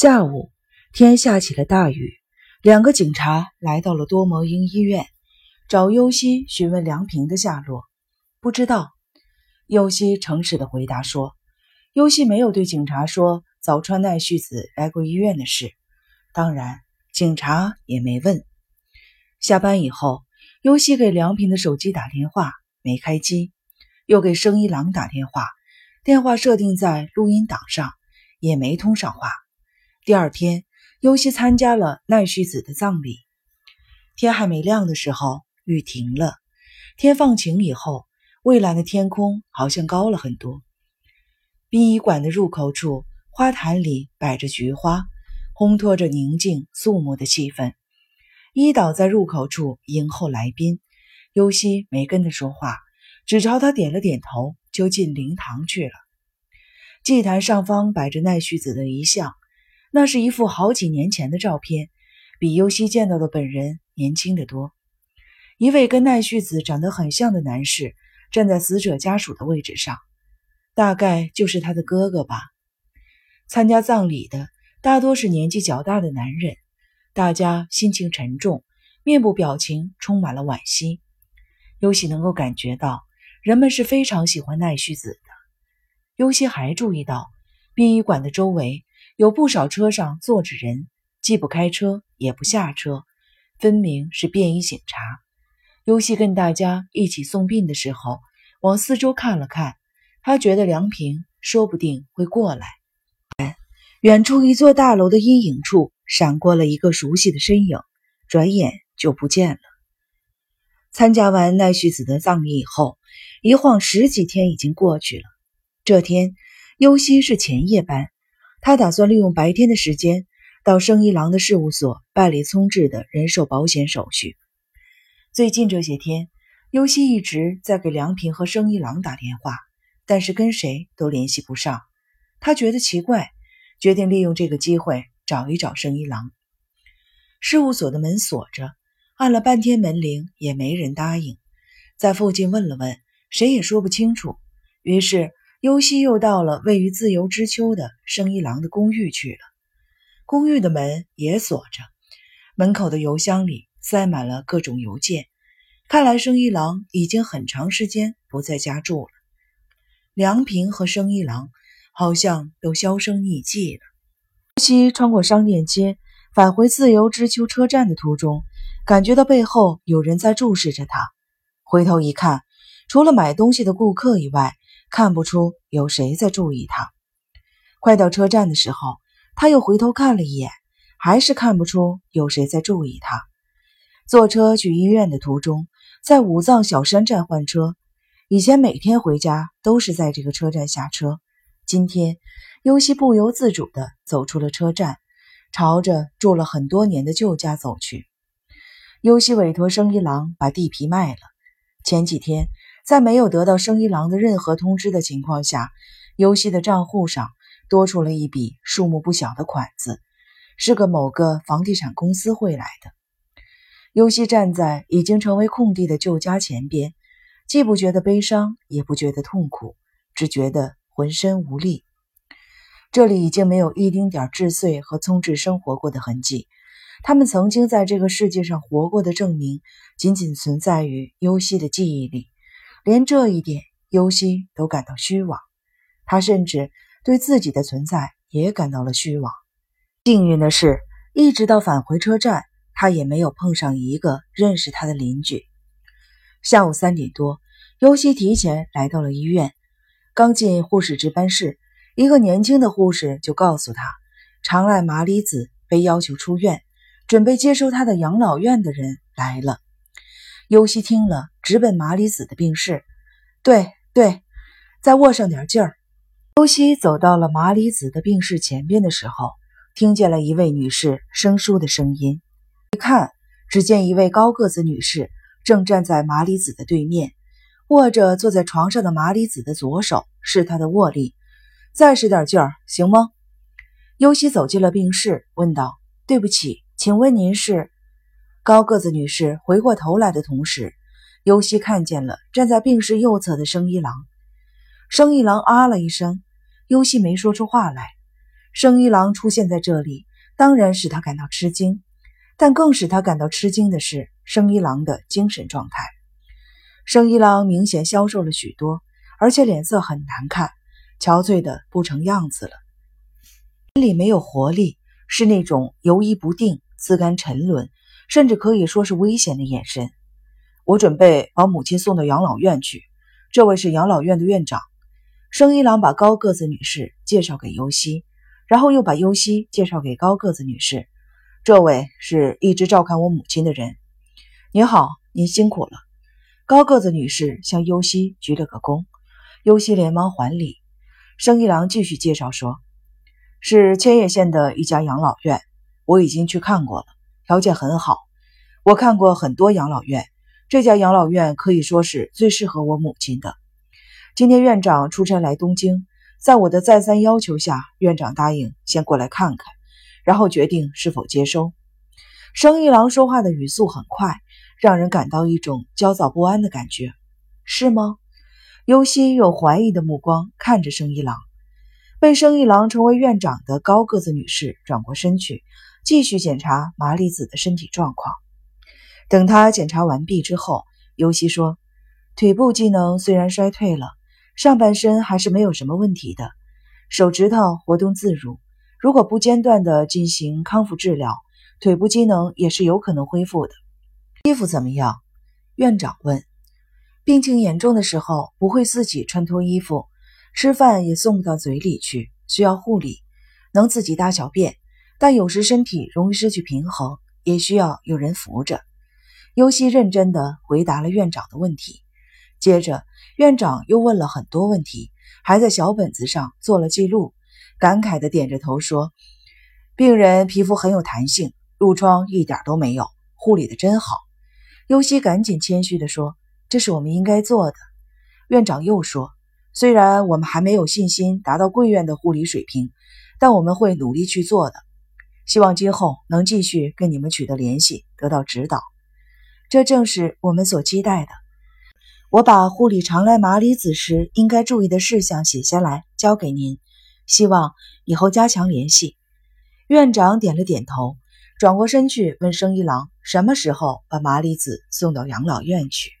下午，天下起了大雨。两个警察来到了多摩英医院，找尤西询问梁平的下落。不知道，尤西诚实的回答说：“尤西没有对警察说早川奈绪子来过医院的事，当然，警察也没问。”下班以后，尤西给梁平的手机打电话，没开机；又给生一郎打电话，电话设定在录音档上，也没通上话。第二天，尤西参加了奈绪子的葬礼。天还没亮的时候，雨停了。天放晴以后，蔚蓝的天空好像高了很多。殡仪馆的入口处，花坛里摆着菊花，烘托着宁静肃穆的气氛。伊岛在入口处迎候来宾，尤西没跟他说话，只朝他点了点头，就进灵堂去了。祭坛上方摆着奈绪子的遗像。那是一幅好几年前的照片，比尤西见到的本人年轻得多。一位跟奈绪子长得很像的男士站在死者家属的位置上，大概就是他的哥哥吧。参加葬礼的大多是年纪较大的男人，大家心情沉重，面部表情充满了惋惜。尤西能够感觉到人们是非常喜欢奈绪子的。尤西还注意到殡仪馆的周围。有不少车上坐着人，既不开车也不下车，分明是便衣警察。尤西跟大家一起送殡的时候，往四周看了看，他觉得梁平说不定会过来。远处一座大楼的阴影处闪过了一个熟悉的身影，转眼就不见了。参加完奈绪子的葬礼以后，一晃十几天已经过去了。这天，尤西是前夜班。他打算利用白天的时间到生一郎的事务所办理聪智的人寿保险手续。最近这些天，尤西一直在给梁平和生一郎打电话，但是跟谁都联系不上。他觉得奇怪，决定利用这个机会找一找生一郎。事务所的门锁着，按了半天门铃也没人答应。在附近问了问，谁也说不清楚。于是。尤西又到了位于自由之丘的生一郎的公寓去了。公寓的门也锁着，门口的邮箱里塞满了各种邮件。看来生一郎已经很长时间不在家住了。梁平和生一郎好像都销声匿迹了。尤西穿过商店街，返回自由之丘车站的途中，感觉到背后有人在注视着他。回头一看，除了买东西的顾客以外，看不出有谁在注意他。快到车站的时候，他又回头看了一眼，还是看不出有谁在注意他。坐车去医院的途中，在武藏小山站换车。以前每天回家都是在这个车站下车，今天尤西不由自主地走出了车站，朝着住了很多年的旧家走去。尤西委托生一郎把地皮卖了。前几天。在没有得到生一郎的任何通知的情况下，尤西的账户上多出了一笔数目不小的款子，是个某个房地产公司汇来的。尤西站在已经成为空地的旧家前边，既不觉得悲伤，也不觉得痛苦，只觉得浑身无力。这里已经没有一丁点智穗和聪智生活过的痕迹，他们曾经在这个世界上活过的证明，仅仅存在于尤西的记忆里。连这一点，尤西都感到虚妄。他甚至对自己的存在也感到了虚妄。幸运的是，一直到返回车站，他也没有碰上一个认识他的邻居。下午三点多，尤西提前来到了医院。刚进护士值班室，一个年轻的护士就告诉他，长濑麻里子被要求出院，准备接收他的养老院的人来了。尤西听了，直奔麻里子的病室。对对，再握上点劲儿。尤西走到了麻里子的病室前边的时候，听见了一位女士生疏的声音。一看，只见一位高个子女士正站在麻里子的对面，握着坐在床上的麻里子的左手，是她的握力。再使点劲儿，行吗？尤西走进了病室，问道：“对不起，请问您是？”高个子女士回过头来的同时，尤西看见了站在病室右侧的生一郎。生一郎啊了一声，尤西没说出话来。生一郎出现在这里，当然使他感到吃惊，但更使他感到吃惊的是生一郎的精神状态。生一郎明显消瘦了许多，而且脸色很难看，憔悴的不成样子了，眼里没有活力，是那种游移不定、自甘沉沦，甚至可以说是危险的眼神。我准备把母亲送到养老院去，这位是养老院的院长。生一郎把高个子女士介绍给尤西。然后又把优西介绍给高个子女士，这位是一直照看我母亲的人。您好，您辛苦了。高个子女士向优西鞠了个躬，优西连忙还礼。生一郎继续介绍说：“是千叶县的一家养老院，我已经去看过了，条件很好。我看过很多养老院，这家养老院可以说是最适合我母亲的。今天院长出差来东京。”在我的再三要求下，院长答应先过来看看，然后决定是否接收。生一郎说话的语速很快，让人感到一种焦躁不安的感觉，是吗？优希用怀疑的目光看着生一郎。被生一郎成为院长的高个子女士转过身去，继续检查麻里子的身体状况。等他检查完毕之后，尤希说：“腿部机能虽然衰退了。”上半身还是没有什么问题的，手指头活动自如。如果不间断地进行康复治疗，腿部机能也是有可能恢复的。衣服怎么样？院长问。病情严重的时候不会自己穿脱衣服，吃饭也送不到嘴里去，需要护理，能自己大小便，但有时身体容易失去平衡，也需要有人扶着。尤西认真地回答了院长的问题。接着，院长又问了很多问题，还在小本子上做了记录，感慨地点着头说：“病人皮肤很有弹性，褥疮一点都没有，护理的真好。”尤西赶紧谦虚地说：“这是我们应该做的。”院长又说：“虽然我们还没有信心达到贵院的护理水平，但我们会努力去做的。希望今后能继续跟你们取得联系，得到指导。这正是我们所期待的。”我把护理常来麻里子时应该注意的事项写下来，交给您，希望以后加强联系。院长点了点头，转过身去问生一郎：“什么时候把麻里子送到养老院去？”